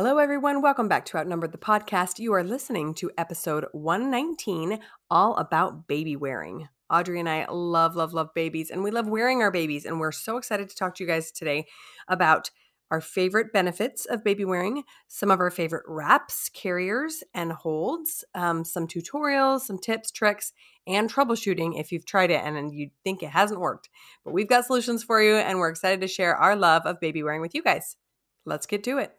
Hello, everyone. Welcome back to Outnumbered the podcast. You are listening to episode 119, all about baby wearing. Audrey and I love, love, love babies, and we love wearing our babies. And we're so excited to talk to you guys today about our favorite benefits of baby wearing, some of our favorite wraps, carriers, and holds, um, some tutorials, some tips, tricks, and troubleshooting if you've tried it and you think it hasn't worked. But we've got solutions for you, and we're excited to share our love of baby wearing with you guys. Let's get to it.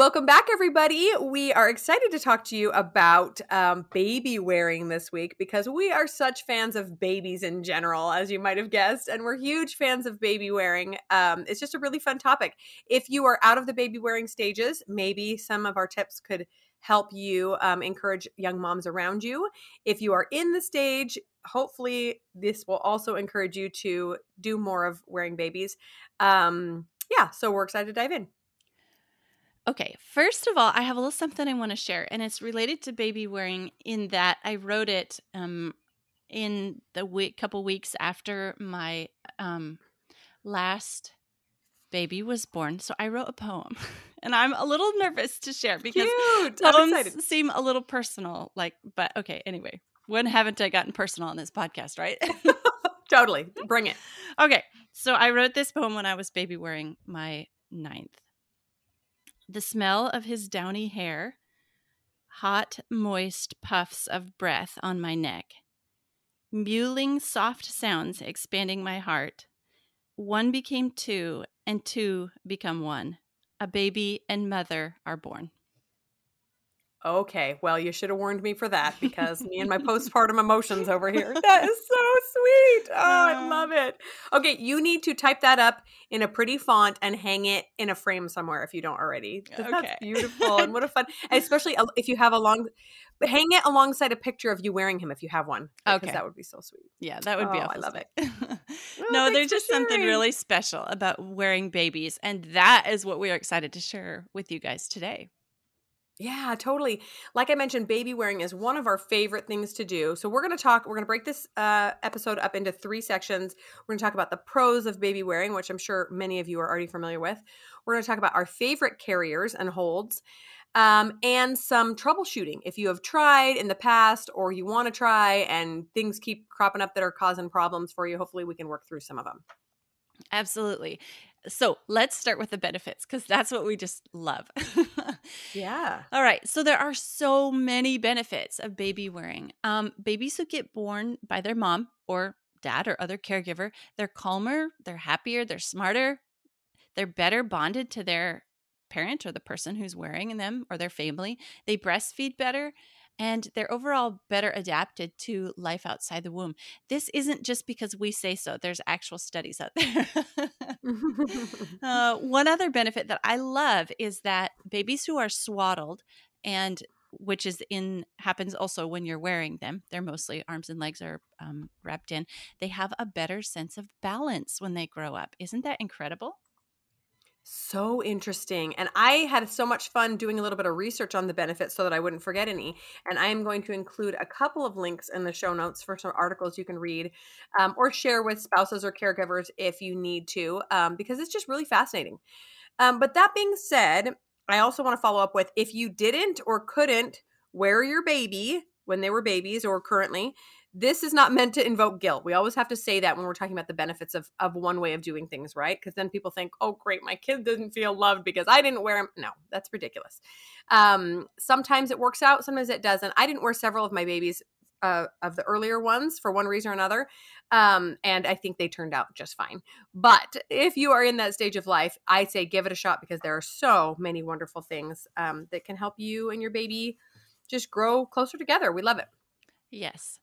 Welcome back, everybody. We are excited to talk to you about um, baby wearing this week because we are such fans of babies in general, as you might have guessed, and we're huge fans of baby wearing. Um, it's just a really fun topic. If you are out of the baby wearing stages, maybe some of our tips could help you um, encourage young moms around you. If you are in the stage, hopefully this will also encourage you to do more of wearing babies. Um, yeah, so we're excited to dive in. Okay, first of all, I have a little something I want to share, and it's related to baby wearing. In that I wrote it um, in the week, couple weeks after my um, last baby was born. So I wrote a poem, and I'm a little nervous to share because Cute. poems seem a little personal. Like, but okay. Anyway, when haven't I gotten personal on this podcast, right? totally, bring it. Okay, so I wrote this poem when I was baby wearing my ninth the smell of his downy hair, hot, moist puffs of breath on my neck, mewling soft sounds expanding my heart. One became two, and two become one. A baby and mother are born. Okay, well, you should have warned me for that because me and my postpartum emotions over here. That is so sweet. Oh, I ah. love it. Okay, you need to type that up in a pretty font and hang it in a frame somewhere if you don't already. Okay. That's beautiful and what a fun, especially if you have a long, hang it alongside a picture of you wearing him if you have one. Okay, that would be so sweet. Yeah, that would oh, be. Awesome. I love it. well, oh, no, there's just something really special about wearing babies, and that is what we are excited to share with you guys today. Yeah, totally. Like I mentioned, baby wearing is one of our favorite things to do. So we're going to talk, we're going to break this uh, episode up into three sections. We're going to talk about the pros of baby wearing, which I'm sure many of you are already familiar with. We're going to talk about our favorite carriers and holds. Um, and some troubleshooting. If you have tried in the past or you want to try and things keep cropping up that are causing problems for you, hopefully we can work through some of them. Absolutely. So let's start with the benefits because that's what we just love. yeah. All right. So there are so many benefits of baby wearing. Um, babies who get born by their mom or dad or other caregiver, they're calmer, they're happier, they're smarter, they're better bonded to their parent or the person who's wearing them or their family. They breastfeed better and they're overall better adapted to life outside the womb. This isn't just because we say so, there's actual studies out there. uh, one other benefit that I love is that babies who are swaddled and which is in happens also when you're wearing them they're mostly arms and legs are um, wrapped in they have a better sense of balance when they grow up isn't that incredible so interesting. And I had so much fun doing a little bit of research on the benefits so that I wouldn't forget any. And I am going to include a couple of links in the show notes for some articles you can read um, or share with spouses or caregivers if you need to, um, because it's just really fascinating. Um, but that being said, I also want to follow up with if you didn't or couldn't wear your baby when they were babies or currently, this is not meant to invoke guilt. We always have to say that when we're talking about the benefits of of one way of doing things, right? Because then people think, "Oh, great, my kid doesn't feel loved because I didn't wear them." No, that's ridiculous. Um, sometimes it works out, sometimes it doesn't. I didn't wear several of my babies uh, of the earlier ones for one reason or another, um, and I think they turned out just fine. But if you are in that stage of life, I say give it a shot because there are so many wonderful things um, that can help you and your baby just grow closer together. We love it. Yes.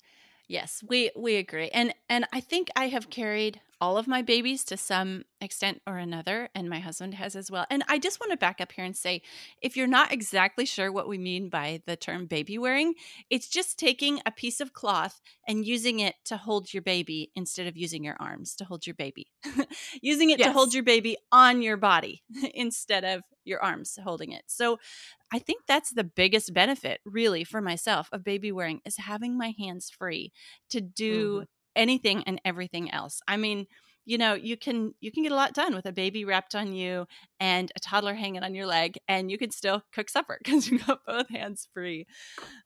Yes, we we agree. And and I think I have carried all of my babies to some extent or another, and my husband has as well. And I just want to back up here and say if you're not exactly sure what we mean by the term baby wearing, it's just taking a piece of cloth and using it to hold your baby instead of using your arms to hold your baby. using it yes. to hold your baby on your body instead of your arms holding it. So I think that's the biggest benefit, really, for myself of baby wearing is having my hands free to do mm-hmm. Anything and everything else. I mean, you know you can you can get a lot done with a baby wrapped on you and a toddler hanging on your leg and you can still cook supper because you got both hands free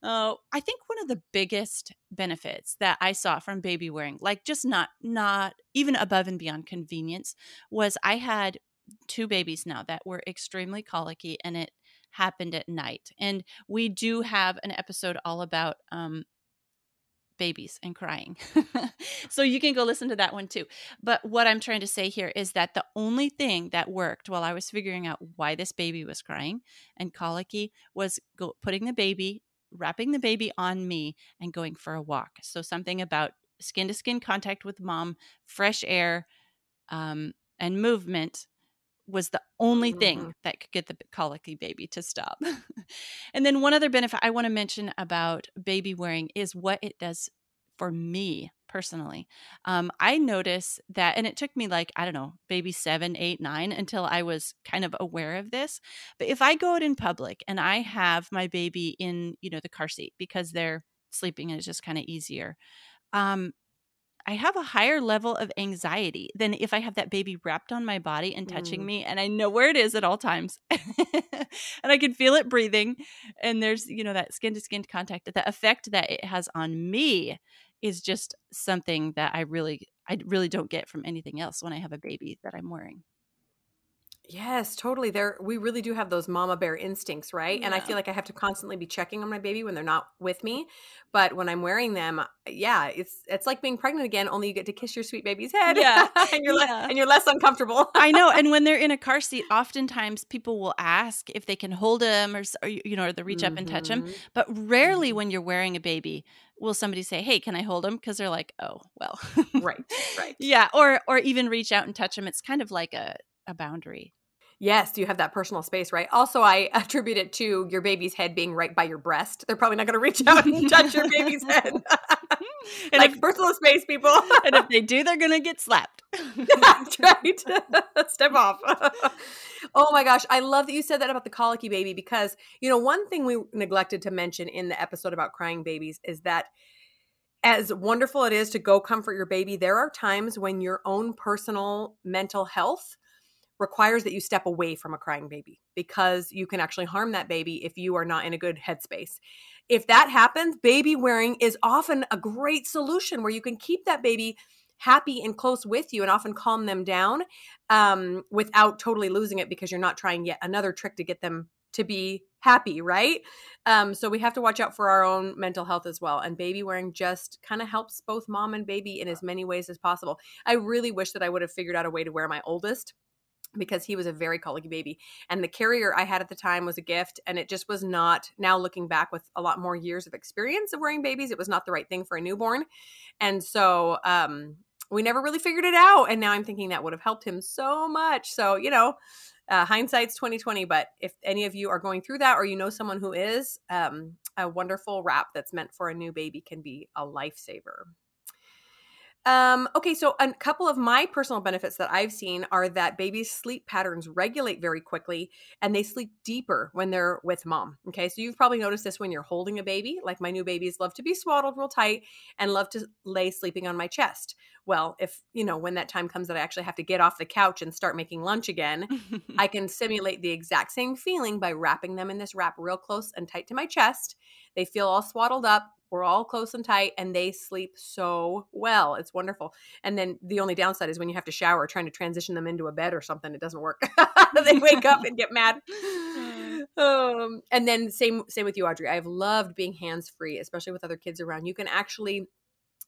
uh, i think one of the biggest benefits that i saw from baby wearing like just not not even above and beyond convenience was i had two babies now that were extremely colicky and it happened at night and we do have an episode all about um, babies and crying. so you can go listen to that one too. But what I'm trying to say here is that the only thing that worked while I was figuring out why this baby was crying and colicky was go, putting the baby, wrapping the baby on me and going for a walk. So something about skin to skin contact with mom, fresh air, um, and movement was the only thing mm-hmm. that could get the colicky baby to stop. and then one other benefit I want to mention about baby wearing is what it does for me personally. Um, I notice that, and it took me like, I don't know, maybe seven, eight, nine until I was kind of aware of this. But if I go out in public and I have my baby in, you know, the car seat because they're sleeping and it's just kind of easier, um, I have a higher level of anxiety than if I have that baby wrapped on my body and touching mm. me and I know where it is at all times. and I can feel it breathing and there's, you know, that skin to skin contact. The effect that it has on me is just something that I really I really don't get from anything else when I have a baby that I'm wearing. Yes, totally. There we really do have those mama bear instincts, right? Yeah. And I feel like I have to constantly be checking on my baby when they're not with me. But when I'm wearing them, uh, yeah, it's it's like being pregnant again, only you get to kiss your sweet baby's head. Yeah. and you're yeah. Le- and you're less uncomfortable. I know. And when they're in a car seat, oftentimes people will ask if they can hold them or, or you know, or they reach mm-hmm. up and touch them. But rarely mm-hmm. when you're wearing a baby will somebody say, "Hey, can I hold him?" because they're like, "Oh, well." right. Right. Yeah, or or even reach out and touch them. It's kind of like a a boundary. Yes, you have that personal space, right? Also, I attribute it to your baby's head being right by your breast. They're probably not going to reach out and touch your baby's head. and like if, personal space, people. and if they do, they're going to get slapped. That's right. Step off. oh my gosh, I love that you said that about the colicky baby because you know one thing we neglected to mention in the episode about crying babies is that as wonderful it is to go comfort your baby, there are times when your own personal mental health requires that you step away from a crying baby because you can actually harm that baby if you are not in a good headspace. If that happens, baby wearing is often a great solution where you can keep that baby happy and close with you and often calm them down um, without totally losing it because you're not trying yet another trick to get them to be happy, right? Um, so we have to watch out for our own mental health as well. And baby wearing just kind of helps both mom and baby in as many ways as possible. I really wish that I would have figured out a way to wear my oldest because he was a very colicky baby. And the carrier I had at the time was a gift. And it just was not, now looking back with a lot more years of experience of wearing babies, it was not the right thing for a newborn. And so, um, we never really figured it out. And now I'm thinking that would have helped him so much. So, you know, uh, hindsight's 2020. But if any of you are going through that or you know someone who is, um, a wonderful wrap that's meant for a new baby can be a lifesaver. Um, okay, so a couple of my personal benefits that I've seen are that babies' sleep patterns regulate very quickly and they sleep deeper when they're with mom. Okay, so you've probably noticed this when you're holding a baby. Like my new babies love to be swaddled real tight and love to lay sleeping on my chest. Well, if you know, when that time comes that I actually have to get off the couch and start making lunch again, I can simulate the exact same feeling by wrapping them in this wrap real close and tight to my chest. They feel all swaddled up we're all close and tight, and they sleep so well. It's wonderful. And then the only downside is when you have to shower, trying to transition them into a bed or something, it doesn't work. they wake up and get mad. Um, and then same same with you, Audrey. I've loved being hands free, especially with other kids around. You can actually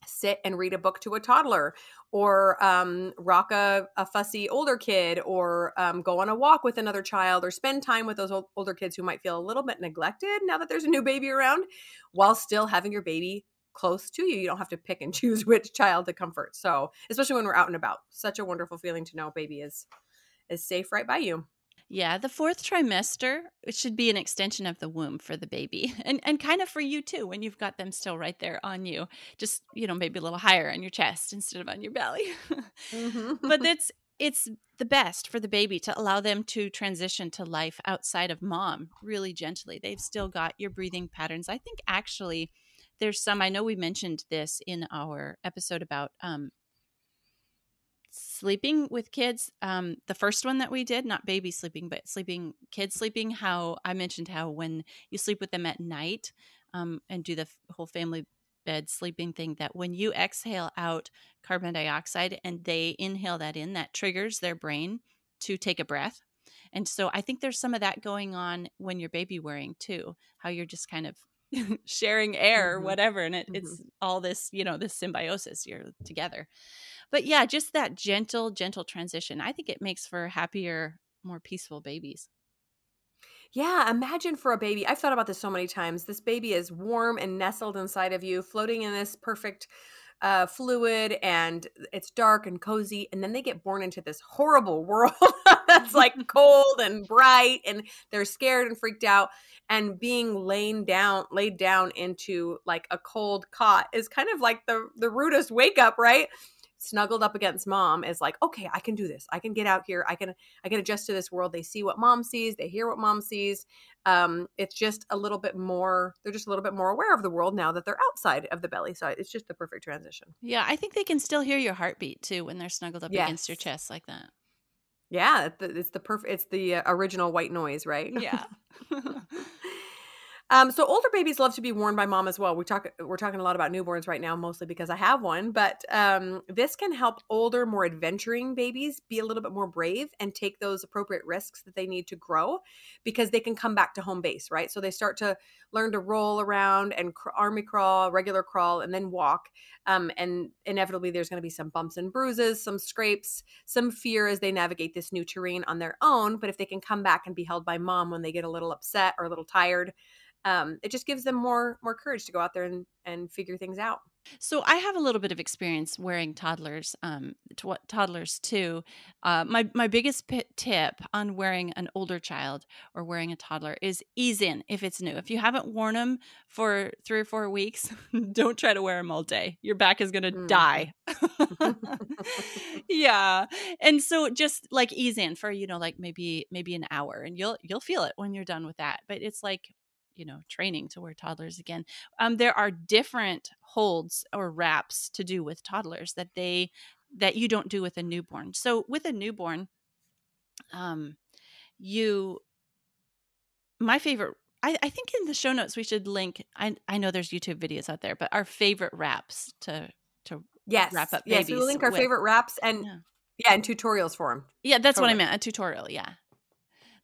sit and read a book to a toddler or um, rock a, a, fussy older kid or um, go on a walk with another child or spend time with those old, older kids who might feel a little bit neglected now that there's a new baby around while still having your baby close to you. You don't have to pick and choose which child to comfort. So, especially when we're out and about, such a wonderful feeling to know baby is is safe right by you. Yeah, the fourth trimester it should be an extension of the womb for the baby, and and kind of for you too when you've got them still right there on you. Just you know maybe a little higher on your chest instead of on your belly. mm-hmm. but it's it's the best for the baby to allow them to transition to life outside of mom really gently. They've still got your breathing patterns. I think actually there's some I know we mentioned this in our episode about um, sleeping with kids um the first one that we did not baby sleeping but sleeping kids sleeping how i mentioned how when you sleep with them at night um and do the f- whole family bed sleeping thing that when you exhale out carbon dioxide and they inhale that in that triggers their brain to take a breath. And so i think there's some of that going on when you're baby wearing too how you're just kind of sharing air or mm-hmm. whatever and it, mm-hmm. it's all this you know this symbiosis you're together but yeah, just that gentle, gentle transition. I think it makes for happier, more peaceful babies. Yeah, imagine for a baby. I've thought about this so many times. This baby is warm and nestled inside of you, floating in this perfect uh, fluid, and it's dark and cozy. And then they get born into this horrible world that's like cold and bright, and they're scared and freaked out. And being laid down, laid down into like a cold cot is kind of like the the rudest wake up, right? Snuggled up against mom is like okay i can do this. I can get out here. I can i can adjust to this world. They see what mom sees. They hear what mom sees. Um it's just a little bit more they're just a little bit more aware of the world now that they're outside of the belly so it's just the perfect transition. Yeah i think they can still hear your heartbeat too when they're snuggled up yes. against your chest like that. Yeah it's the perfect it's the uh, original white noise right? Yeah Um, so older babies love to be worn by mom as well. We talk we're talking a lot about newborns right now, mostly because I have one, but um, this can help older, more adventuring babies be a little bit more brave and take those appropriate risks that they need to grow because they can come back to home base, right? So they start to learn to roll around and cr- army crawl, regular crawl, and then walk. Um, and inevitably, there's going to be some bumps and bruises, some scrapes, some fear as they navigate this new terrain on their own. But if they can come back and be held by mom when they get a little upset or a little tired, um, it just gives them more more courage to go out there and, and figure things out. So I have a little bit of experience wearing toddlers, um, toddlers too. Uh, my my biggest p- tip on wearing an older child or wearing a toddler is ease in if it's new. If you haven't worn them for three or four weeks, don't try to wear them all day. Your back is gonna mm. die. yeah, and so just like ease in for you know like maybe maybe an hour, and you'll you'll feel it when you're done with that. But it's like you know training to wear toddlers again um, there are different holds or wraps to do with toddlers that they that you don't do with a newborn so with a newborn um you my favorite I, I think in the show notes we should link I, I know there's youtube videos out there but our favorite wraps to to yes wrap up yes we'll link our with. favorite wraps and yeah. yeah and tutorials for them yeah that's totally. what i meant a tutorial yeah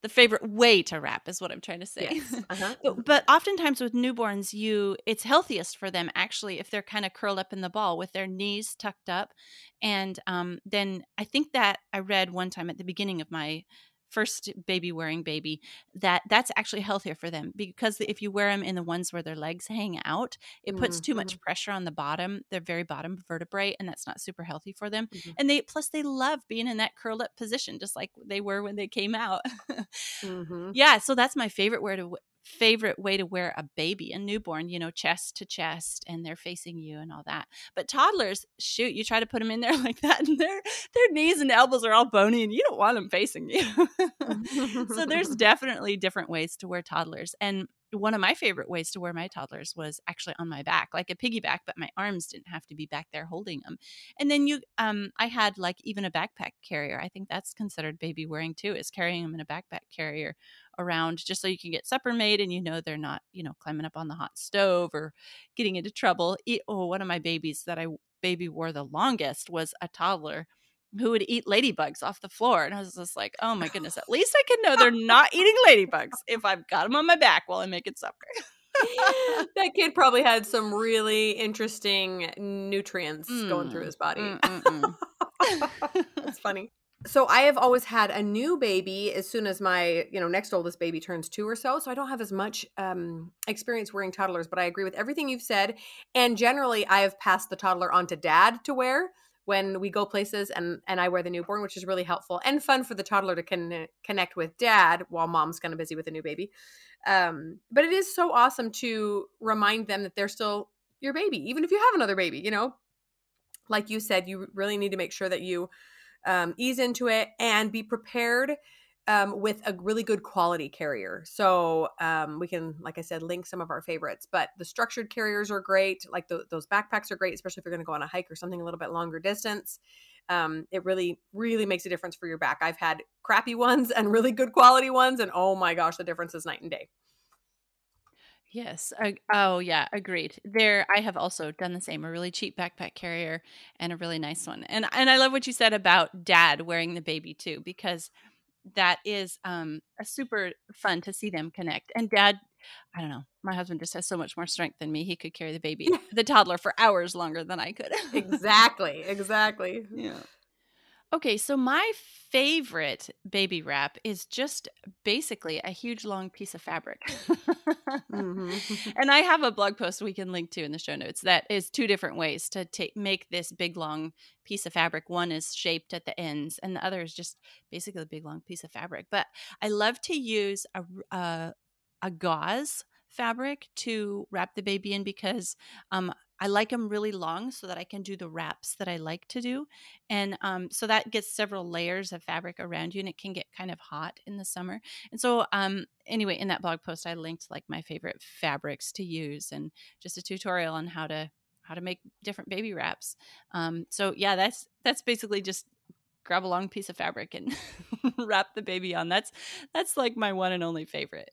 the favorite way to wrap is what I'm trying to say. Yes. Uh-huh. but, but oftentimes with newborns, you it's healthiest for them actually if they're kind of curled up in the ball with their knees tucked up, and um, then I think that I read one time at the beginning of my first baby wearing baby that that's actually healthier for them because if you wear them in the ones where their legs hang out it puts mm-hmm. too much mm-hmm. pressure on the bottom their very bottom vertebrae and that's not super healthy for them mm-hmm. and they plus they love being in that curled up position just like they were when they came out mm-hmm. yeah so that's my favorite way to favorite way to wear a baby, a newborn, you know, chest to chest and they're facing you and all that. But toddlers, shoot, you try to put them in there like that and their their knees and elbows are all bony and you don't want them facing you. so there's definitely different ways to wear toddlers. And one of my favorite ways to wear my toddlers was actually on my back, like a piggyback, but my arms didn't have to be back there holding them. And then you, um, I had like even a backpack carrier. I think that's considered baby wearing too, is carrying them in a backpack carrier around just so you can get supper made and you know they're not, you know, climbing up on the hot stove or getting into trouble. Oh, one of my babies that I baby wore the longest was a toddler who would eat ladybugs off the floor. And I was just like, oh my goodness, at least I can know they're not eating ladybugs if I've got them on my back while I'm making supper. that kid probably had some really interesting nutrients mm. going through mm, his body. That's funny. So I have always had a new baby as soon as my, you know, next oldest baby turns 2 or so, so I don't have as much um experience wearing toddlers, but I agree with everything you've said. And generally, I have passed the toddler on to dad to wear when we go places and and I wear the newborn, which is really helpful and fun for the toddler to con- connect with dad while mom's kind of busy with a new baby. Um but it is so awesome to remind them that they're still your baby even if you have another baby, you know. Like you said, you really need to make sure that you um, ease into it and be prepared um, with a really good quality carrier. So um, we can, like I said, link some of our favorites. But the structured carriers are great. Like the, those backpacks are great, especially if you're going to go on a hike or something a little bit longer distance. Um, it really, really makes a difference for your back. I've had crappy ones and really good quality ones, and oh my gosh, the difference is night and day. Yes. I, oh, yeah. Agreed. There, I have also done the same. A really cheap backpack carrier and a really nice one. And and I love what you said about dad wearing the baby too, because that is um a super fun to see them connect. And dad, I don't know, my husband just has so much more strength than me. He could carry the baby, the toddler, for hours longer than I could. exactly. Exactly. Yeah. Okay, so my favorite baby wrap is just basically a huge long piece of fabric. mm-hmm. and I have a blog post we can link to in the show notes that is two different ways to take make this big long piece of fabric. One is shaped at the ends and the other is just basically a big long piece of fabric. But I love to use a a, a gauze fabric to wrap the baby in because um, I like them really long so that I can do the wraps that I like to do. And um, so that gets several layers of fabric around you and it can get kind of hot in the summer. And so, um, anyway, in that blog post, I linked like my favorite fabrics to use and just a tutorial on how to how to make different baby wraps. Um, so yeah, that's that's basically just grab a long piece of fabric and wrap the baby on. That's that's like my one and only favorite.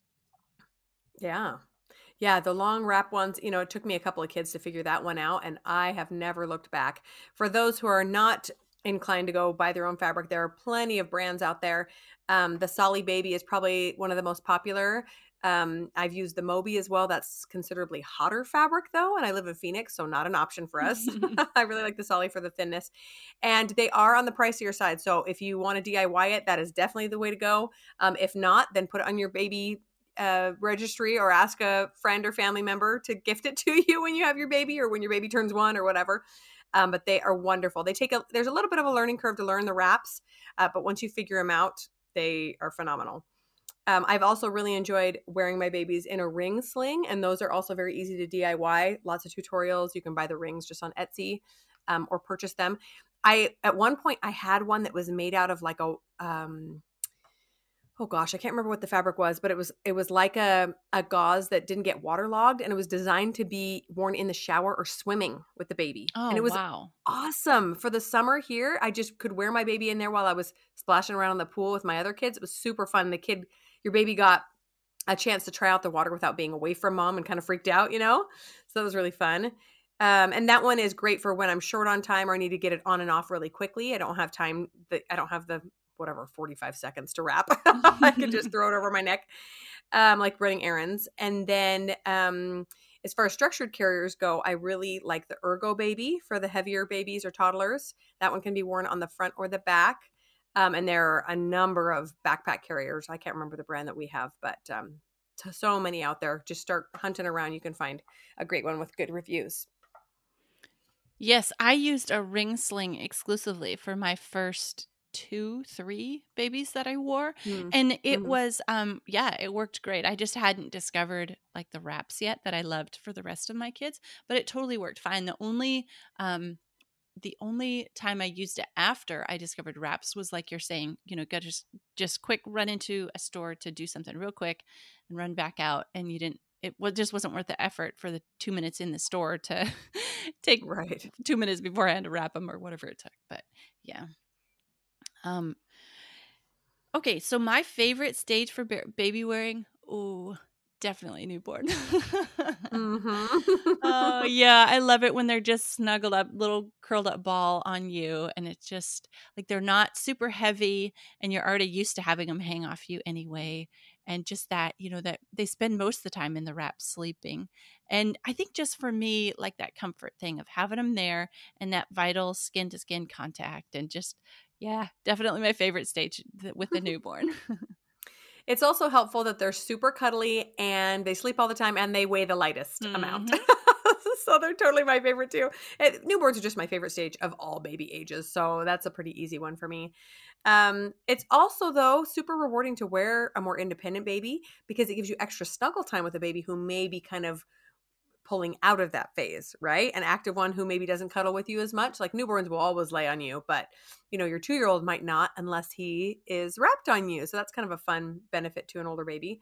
Yeah. Yeah, the long wrap ones, you know, it took me a couple of kids to figure that one out, and I have never looked back. For those who are not inclined to go buy their own fabric, there are plenty of brands out there. Um, the Solly Baby is probably one of the most popular. Um, I've used the Moby as well. That's considerably hotter fabric though, and I live in Phoenix, so not an option for us. I really like the Solly for the thinness, and they are on the pricier side. So if you want to DIY it, that is definitely the way to go. Um, if not, then put it on your baby uh, registry or ask a friend or family member to gift it to you when you have your baby or when your baby turns one or whatever. Um, but they are wonderful. They take a there's a little bit of a learning curve to learn the wraps, uh, but once you figure them out, they are phenomenal. Um, I've also really enjoyed wearing my babies in a ring sling, and those are also very easy to DIY. Lots of tutorials. You can buy the rings just on Etsy um, or purchase them. I at one point I had one that was made out of like a um, oh gosh, I can't remember what the fabric was, but it was it was like a a gauze that didn't get waterlogged and it was designed to be worn in the shower or swimming with the baby. Oh, and it was wow. awesome. For the summer here, I just could wear my baby in there while I was splashing around in the pool with my other kids. It was super fun. The kid your baby got a chance to try out the water without being away from mom and kind of freaked out, you know? So that was really fun. Um, and that one is great for when I'm short on time or I need to get it on and off really quickly. I don't have time that I don't have the whatever 45 seconds to wrap. I could just throw it over my neck um, like running errands. And then um, as far as structured carriers go i really like the ergo baby for the heavier babies or toddlers. That one can be worn on the front or the back. Um, and there are a number of backpack carriers. I can't remember the brand that we have but um, so many out there. Just start hunting around. You can find a great one with good reviews. Yes, I used a ring sling exclusively for my first two, three babies that I wore. Mm. And it mm-hmm. was um yeah, it worked great. I just hadn't discovered like the wraps yet that I loved for the rest of my kids, but it totally worked fine. The only um the only time I used it after I discovered wraps was like you're saying, you know, go just just quick run into a store to do something real quick and run back out and you didn't it was just wasn't worth the effort for the two minutes in the store to take right two minutes beforehand to wrap them or whatever it took. But yeah, um, okay, so my favorite stage for ba- baby wearing, oh, definitely newborn. mm-hmm. oh yeah, I love it when they're just snuggled up, little curled up ball on you, and it's just like they're not super heavy, and you're already used to having them hang off you anyway. And just that, you know, that they spend most of the time in the wrap sleeping. And I think just for me, like that comfort thing of having them there and that vital skin to skin contact and just Yeah, definitely my favorite stage with the newborn. it's also helpful that they're super cuddly and they sleep all the time and they weigh the lightest mm-hmm. amount. so they're totally my favorite too. And newborns are just my favorite stage of all baby ages. So that's a pretty easy one for me. Um, it's also though super rewarding to wear a more independent baby because it gives you extra snuggle time with a baby who may be kind of pulling out of that phase, right? An active one who maybe doesn't cuddle with you as much. Like newborns will always lay on you, but you know, your 2-year-old might not unless he is wrapped on you. So that's kind of a fun benefit to an older baby.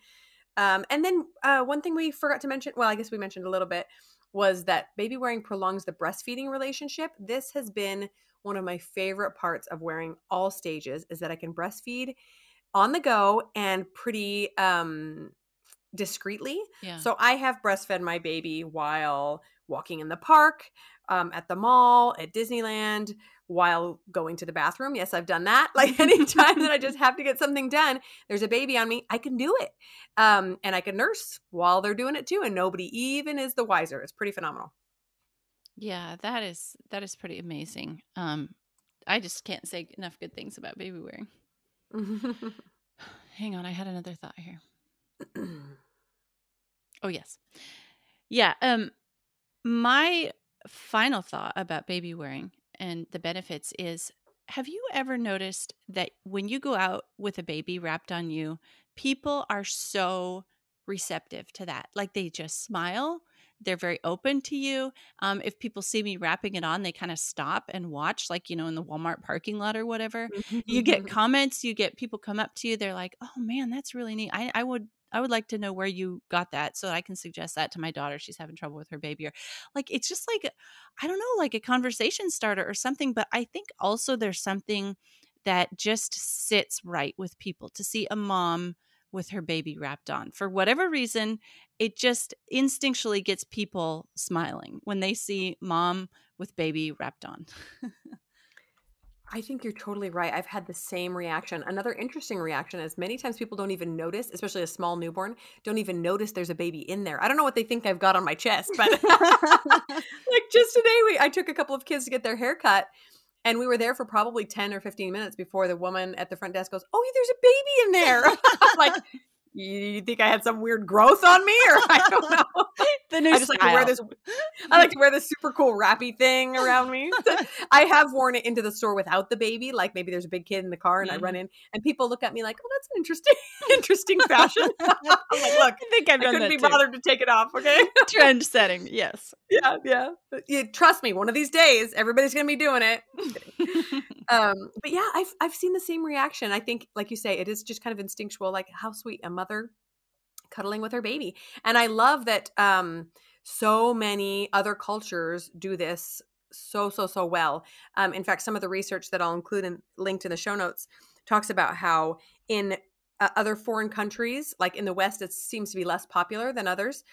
Um, and then uh, one thing we forgot to mention, well, I guess we mentioned a little bit, was that baby wearing prolongs the breastfeeding relationship. This has been one of my favorite parts of wearing all stages is that I can breastfeed on the go and pretty um discreetly. Yeah. So I have breastfed my baby while walking in the park, um, at the mall, at Disneyland, while going to the bathroom. Yes, I've done that. Like anytime that I just have to get something done, there's a baby on me, I can do it. Um, and I can nurse while they're doing it too, and nobody even is the wiser. It's pretty phenomenal. Yeah, that is that is pretty amazing. Um, I just can't say enough good things about baby wearing. Hang on, I had another thought here. oh yes, yeah. Um, my final thought about baby wearing and the benefits is: Have you ever noticed that when you go out with a baby wrapped on you, people are so receptive to that? Like they just smile they're very open to you. Um, if people see me wrapping it on, they kind of stop and watch, like, you know, in the Walmart parking lot or whatever. you get comments, you get people come up to you. They're like, oh man, that's really neat. I, I would I would like to know where you got that so I can suggest that to my daughter. She's having trouble with her baby. Or like it's just like I don't know, like a conversation starter or something. But I think also there's something that just sits right with people to see a mom with her baby wrapped on. For whatever reason, it just instinctually gets people smiling when they see mom with baby wrapped on. I think you're totally right. I've had the same reaction. Another interesting reaction is many times people don't even notice, especially a small newborn, don't even notice there's a baby in there. I don't know what they think I've got on my chest, but like just today we I took a couple of kids to get their hair cut and we were there for probably 10 or 15 minutes before the woman at the front desk goes, Oh, there's a baby in there. like, you think I had some weird growth on me, or I don't know. the new I just style. like to wear this. I like to wear this super cool wrappy thing around me. I have worn it into the store without the baby. Like maybe there's a big kid in the car, and mm-hmm. I run mm-hmm. in, and people look at me like, "Oh, that's an interesting, interesting fashion." I'm like, "Look, I think I've I couldn't be too. bothered to take it off." Okay, trend setting. Yes. Yeah, yeah. You, trust me, one of these days, everybody's gonna be doing it. um, but yeah, I've I've seen the same reaction. I think, like you say, it is just kind of instinctual. Like, how sweet a mother cuddling with her baby. And I love that um, so many other cultures do this so so so well. Um, in fact, some of the research that I'll include and linked in the show notes talks about how in uh, other foreign countries, like in the West, it seems to be less popular than others.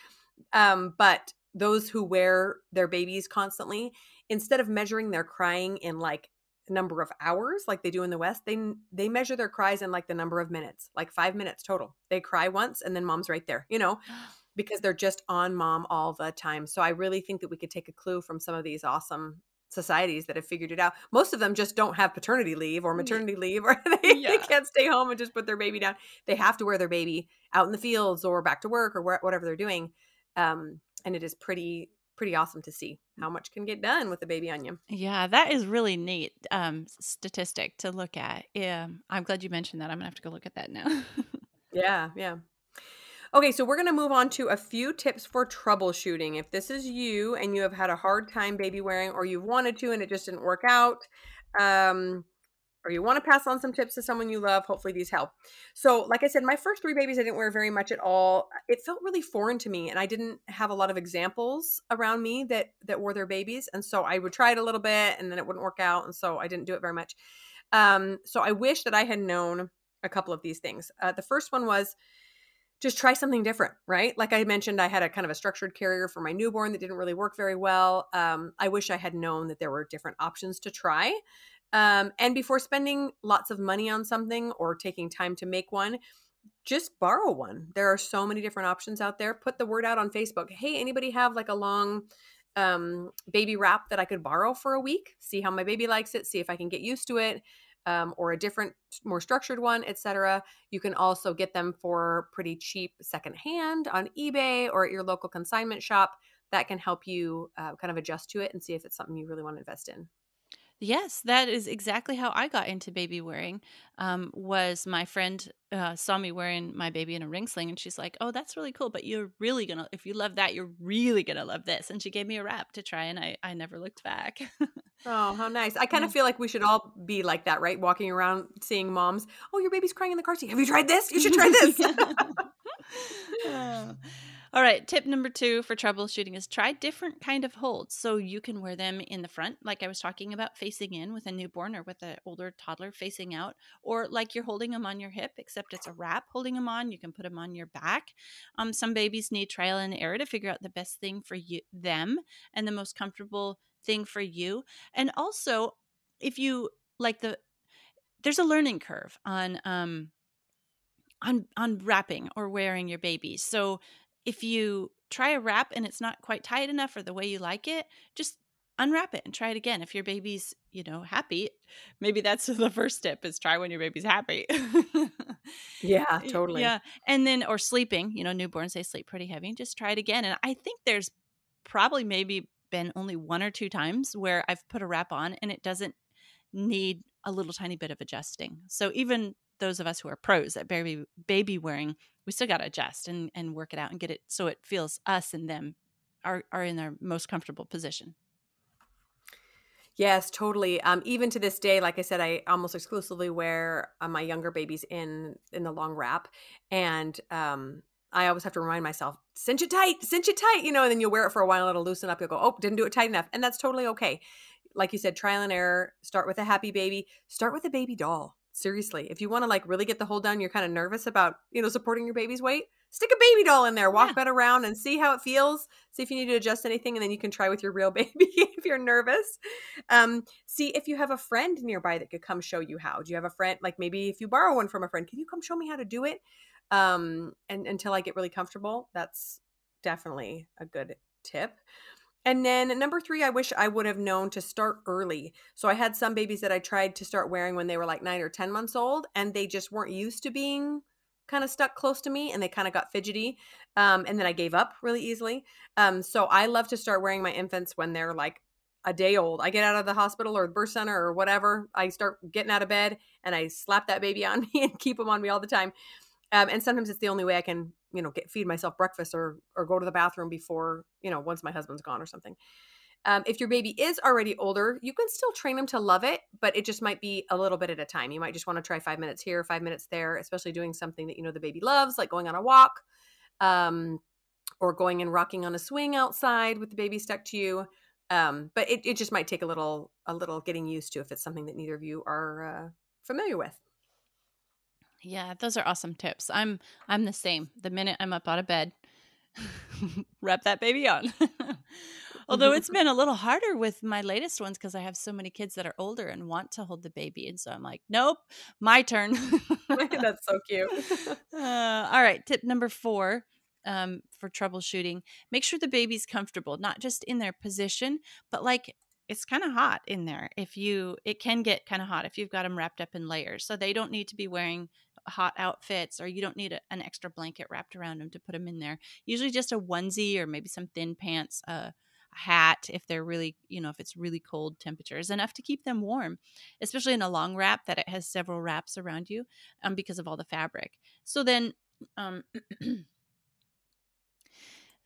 Um, but those who wear their babies constantly, instead of measuring their crying in like number of hours like they do in the west they they measure their cries in like the number of minutes like 5 minutes total. They cry once and then mom's right there you know? Because they're just on mom all the time. So i really think that we could take a clue from some of these awesome societies that have figured it out. Most of them just don't have paternity leave or maternity leave or they, yeah. they can't stay home and just put their baby down. They have to wear their baby out in the fields or back to work or whatever they're doing um, and it is pretty pretty awesome to see how much can get done with a baby onion. Yeah, that is really neat um, statistic to look at. Yeah, I'm glad you mentioned that. I'm gonna have to go look at that now. yeah, yeah. Okay, so we're going to move on to a few tips for troubleshooting. If this is you and you have had a hard time baby wearing or you've wanted to and it just didn't work out, um, or you want to pass on some tips to someone you love, hopefully these help. So, like I said, my first three babies I didn't wear very much at all. It felt really foreign to me, and I didn't have a lot of examples around me that that wore their babies, and so I would try it a little bit, and then it wouldn't work out, and so I didn't do it very much. Um, so I wish that I had known a couple of these things. Uh, the first one was just try something different, right? Like I mentioned, I had a kind of a structured carrier for my newborn that didn't really work very well. Um, I wish I had known that there were different options to try. Um, and before spending lots of money on something or taking time to make one, just borrow one. There are so many different options out there. Put the word out on Facebook. Hey, anybody have like a long um, baby wrap that I could borrow for a week? See how my baby likes it. See if I can get used to it. um, or a different, more structured one, etc. You can also get them for pretty cheap secondhand on eBay or at your local consignment shop. That can help you uh, kind of adjust to it and see if it's something you really want to invest in. Yes, that is exactly how I got into baby wearing. Um, was my friend uh, saw me wearing my baby in a ring sling, and she's like, "Oh, that's really cool, but you're really gonna if you love that, you're really gonna love this." And she gave me a wrap to try, and I I never looked back. oh, how nice! I kind of feel like we should all be like that, right? Walking around seeing moms. Oh, your baby's crying in the car seat. Have you tried this? You should try this. oh. All right, tip number two for troubleshooting is try different kind of holds. So you can wear them in the front, like I was talking about, facing in with a newborn or with an older toddler facing out, or like you're holding them on your hip, except it's a wrap holding them on. You can put them on your back. Um, some babies need trial and error to figure out the best thing for you, them, and the most comfortable thing for you. And also, if you like the, there's a learning curve on um on on wrapping or wearing your baby. So if you try a wrap and it's not quite tight enough or the way you like it, just unwrap it and try it again. If your baby's, you know, happy, maybe that's the first tip is try when your baby's happy. yeah, totally. Yeah. And then or sleeping, you know, newborns they sleep pretty heavy. Just try it again. And I think there's probably maybe been only one or two times where I've put a wrap on and it doesn't need a little tiny bit of adjusting. So even those of us who are pros at baby baby wearing, we still got to adjust and and work it out and get it so it feels us and them are are in their most comfortable position. Yes, totally. Um, even to this day, like I said, I almost exclusively wear uh, my younger babies in in the long wrap, and um, I always have to remind myself, cinch it tight, cinch it tight, you know, and then you'll wear it for a while, and it'll loosen up. You'll go, oh, didn't do it tight enough, and that's totally okay. Like you said, trial and error. Start with a happy baby. Start with a baby doll. Seriously, if you want to like really get the hold down, you're kind of nervous about, you know, supporting your baby's weight, stick a baby doll in there, walk yeah. around and see how it feels. See if you need to adjust anything, and then you can try with your real baby if you're nervous. Um, see if you have a friend nearby that could come show you how. Do you have a friend? Like maybe if you borrow one from a friend, can you come show me how to do it? Um, and until I get really comfortable, that's definitely a good tip. And then number three, I wish I would have known to start early. So I had some babies that I tried to start wearing when they were like nine or 10 months old, and they just weren't used to being kind of stuck close to me and they kind of got fidgety. Um, and then I gave up really easily. Um, so I love to start wearing my infants when they're like a day old. I get out of the hospital or birth center or whatever. I start getting out of bed and I slap that baby on me and keep them on me all the time. Um, and sometimes it's the only way I can you know get feed myself breakfast or or go to the bathroom before you know once my husband's gone or something. Um, if your baby is already older you can still train them to love it but it just might be a little bit at a time. You might just want to try five minutes here five minutes there especially doing something that you know the baby loves like going on a walk um, or going and rocking on a swing outside with the baby stuck to you. Um, but it, it just might take a little a little getting used to if it's something that neither of you are uh, familiar with yeah, those are awesome tips. I'm I'm the same. The minute I'm up out of bed, wrap that baby on. Although it's been a little harder with my latest ones because I have so many kids that are older and want to hold the baby, and so I'm like, nope, my turn. That's so cute. Uh, all right, tip number four um, for troubleshooting: make sure the baby's comfortable, not just in their position, but like it's kind of hot in there if you it can get kind of hot if you've got them wrapped up in layers so they don't need to be wearing hot outfits or you don't need a, an extra blanket wrapped around them to put them in there. Usually just a onesie or maybe some thin pants uh, a hat if they're really you know if it's really cold temperatures enough to keep them warm especially in a long wrap that it has several wraps around you um, because of all the fabric. So then um,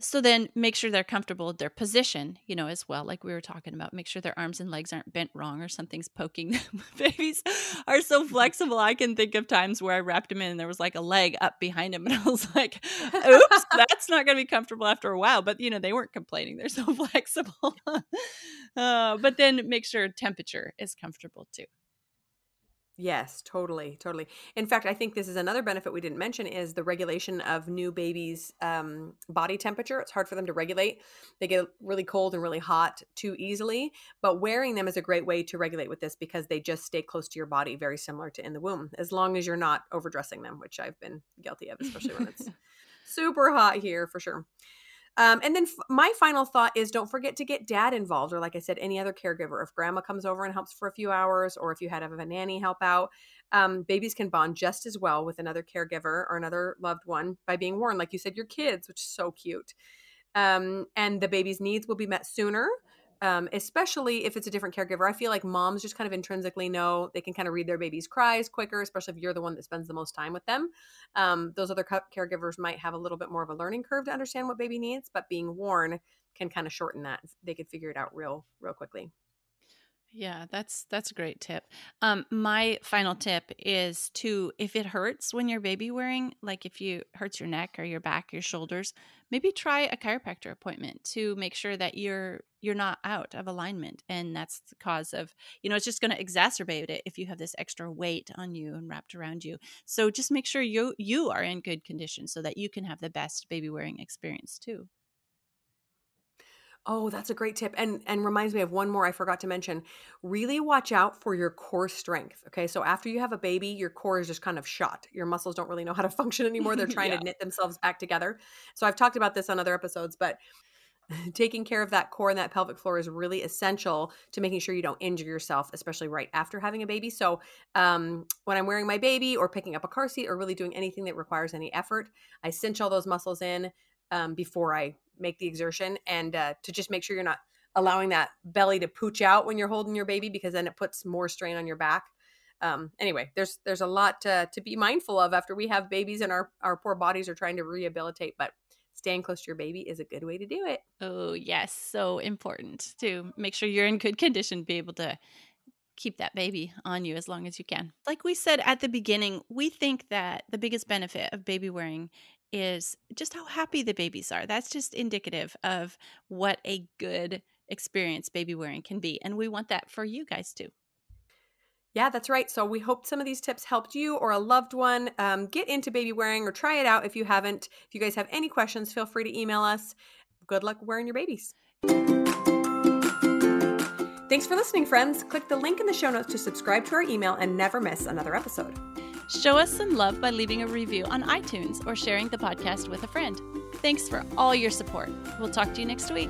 So then make sure they're comfortable with their position, you know, as well, like we were talking about. Make sure their arms and legs aren't bent wrong or something's poking. Them. Babies are so flexible. I can think of times where I wrapped him in and there was like a leg up behind him. And I was like, oops, that's not going to be comfortable after a while. But, you know, they weren't complaining. They're so flexible. uh, but then make sure temperature is comfortable too. Yes, totally, totally. In fact, I think this is another benefit we didn't mention is the regulation of new babies' um, body temperature. It's hard for them to regulate; they get really cold and really hot too easily. But wearing them is a great way to regulate with this because they just stay close to your body, very similar to in the womb, as long as you're not overdressing them, which I've been guilty of, especially when it's super hot here for sure. Um, and then f- my final thought is don't forget to get dad involved, or like I said, any other caregiver. If grandma comes over and helps for a few hours, or if you had have a nanny help out, um, babies can bond just as well with another caregiver or another loved one by being worn, like you said, your kids, which is so cute. Um, and the baby's needs will be met sooner um, especially if it's a different caregiver. I feel like moms just kind of intrinsically know they can kind of read their baby's cries quicker, especially if you're the one that spends the most time with them. Um, those other caregivers might have a little bit more of a learning curve to understand what baby needs, but being worn can kind of shorten that. They could figure it out real, real quickly. Yeah, that's that's a great tip. Um, my final tip is to if it hurts when you're baby wearing, like if you hurts your neck or your back, your shoulders, maybe try a chiropractor appointment to make sure that you're you're not out of alignment, and that's the cause of you know it's just going to exacerbate it if you have this extra weight on you and wrapped around you. So just make sure you you are in good condition so that you can have the best baby wearing experience too. Oh, that's a great tip. And and reminds me of one more I forgot to mention. Really watch out for your core strength. Okay? So after you have a baby, your core is just kind of shot. Your muscles don't really know how to function anymore. They're trying yeah. to knit themselves back together. So I've talked about this on other episodes, but taking care of that core and that pelvic floor is really essential to making sure you don't injure yourself, especially right after having a baby. So, um, when I'm wearing my baby or picking up a car seat or really doing anything that requires any effort, I cinch all those muscles in um, before I make the exertion and uh, to just make sure you're not allowing that belly to pooch out when you're holding your baby because then it puts more strain on your back um, anyway there's there's a lot to, to be mindful of after we have babies and our our poor bodies are trying to rehabilitate but staying close to your baby is a good way to do it oh yes so important to make sure you're in good condition be able to keep that baby on you as long as you can. Like we said at the beginning, we think that the biggest benefit of baby wearing is just how happy the babies are. That's just indicative of what a good experience baby wearing can be. And we want that for you guys too. Yeah, that's right. So we hope some of these tips helped you or a loved one um, get into baby wearing or try it out if you haven't. If you guys have any questions, feel free to email us. Good luck wearing your babies. Thanks for listening, friends. Click the link in the show notes to subscribe to our email and never miss another episode. Show us some love by leaving a review on iTunes or sharing the podcast with a friend. Thanks for all your support. We'll talk to you next week.